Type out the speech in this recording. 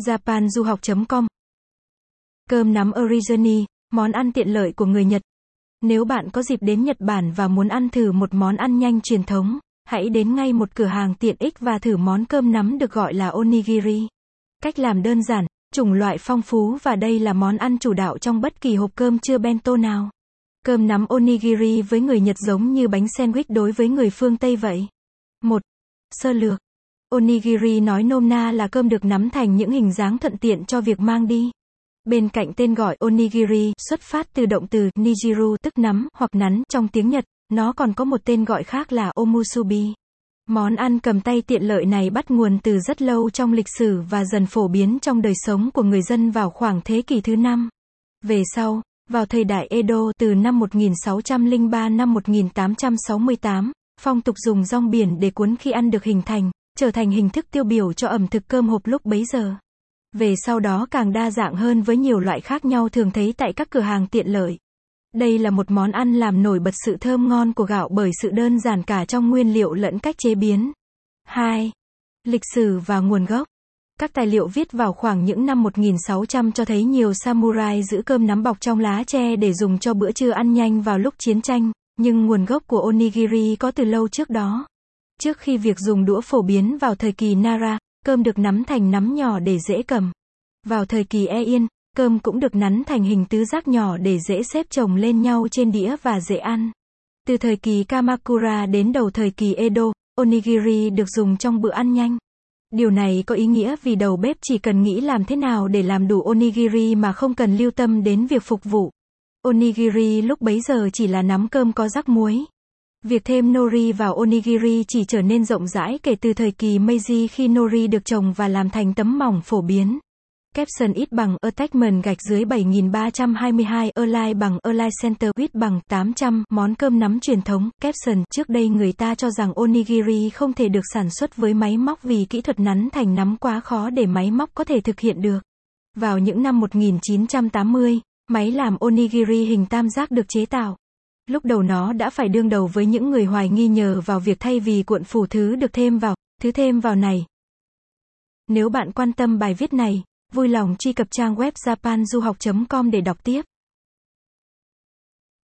japanduhoc.com Cơm nắm origami, món ăn tiện lợi của người Nhật. Nếu bạn có dịp đến Nhật Bản và muốn ăn thử một món ăn nhanh truyền thống, hãy đến ngay một cửa hàng tiện ích và thử món cơm nắm được gọi là onigiri. Cách làm đơn giản, chủng loại phong phú và đây là món ăn chủ đạo trong bất kỳ hộp cơm chưa bento nào. Cơm nắm onigiri với người Nhật giống như bánh sandwich đối với người phương Tây vậy. 1. Sơ lược Onigiri nói nôm na là cơm được nắm thành những hình dáng thuận tiện cho việc mang đi. Bên cạnh tên gọi onigiri xuất phát từ động từ nijiru tức nắm hoặc nắn trong tiếng Nhật, nó còn có một tên gọi khác là omusubi. Món ăn cầm tay tiện lợi này bắt nguồn từ rất lâu trong lịch sử và dần phổ biến trong đời sống của người dân vào khoảng thế kỷ thứ năm. Về sau, vào thời đại Edo từ năm 1603 năm 1868, phong tục dùng rong biển để cuốn khi ăn được hình thành, trở thành hình thức tiêu biểu cho ẩm thực cơm hộp lúc bấy giờ. Về sau đó càng đa dạng hơn với nhiều loại khác nhau thường thấy tại các cửa hàng tiện lợi. Đây là một món ăn làm nổi bật sự thơm ngon của gạo bởi sự đơn giản cả trong nguyên liệu lẫn cách chế biến. 2. Lịch sử và nguồn gốc. Các tài liệu viết vào khoảng những năm 1600 cho thấy nhiều samurai giữ cơm nắm bọc trong lá tre để dùng cho bữa trưa ăn nhanh vào lúc chiến tranh, nhưng nguồn gốc của onigiri có từ lâu trước đó. Trước khi việc dùng đũa phổ biến vào thời kỳ Nara, cơm được nắm thành nắm nhỏ để dễ cầm. Vào thời kỳ E Yên, cơm cũng được nắn thành hình tứ giác nhỏ để dễ xếp chồng lên nhau trên đĩa và dễ ăn. Từ thời kỳ Kamakura đến đầu thời kỳ Edo, onigiri được dùng trong bữa ăn nhanh. Điều này có ý nghĩa vì đầu bếp chỉ cần nghĩ làm thế nào để làm đủ onigiri mà không cần lưu tâm đến việc phục vụ. Onigiri lúc bấy giờ chỉ là nắm cơm có rắc muối. Việc thêm nori vào onigiri chỉ trở nên rộng rãi kể từ thời kỳ Meiji khi nori được trồng và làm thành tấm mỏng phổ biến. Capson ít bằng attachment gạch dưới 7322 Align bằng Align Center width bằng 800 món cơm nắm truyền thống Capson trước đây người ta cho rằng onigiri không thể được sản xuất với máy móc vì kỹ thuật nắn thành nắm quá khó để máy móc có thể thực hiện được. Vào những năm 1980, máy làm onigiri hình tam giác được chế tạo. Lúc đầu nó đã phải đương đầu với những người hoài nghi nhờ vào việc thay vì cuộn phủ thứ được thêm vào, thứ thêm vào này. Nếu bạn quan tâm bài viết này, vui lòng truy cập trang web japanduhoc.com để đọc tiếp.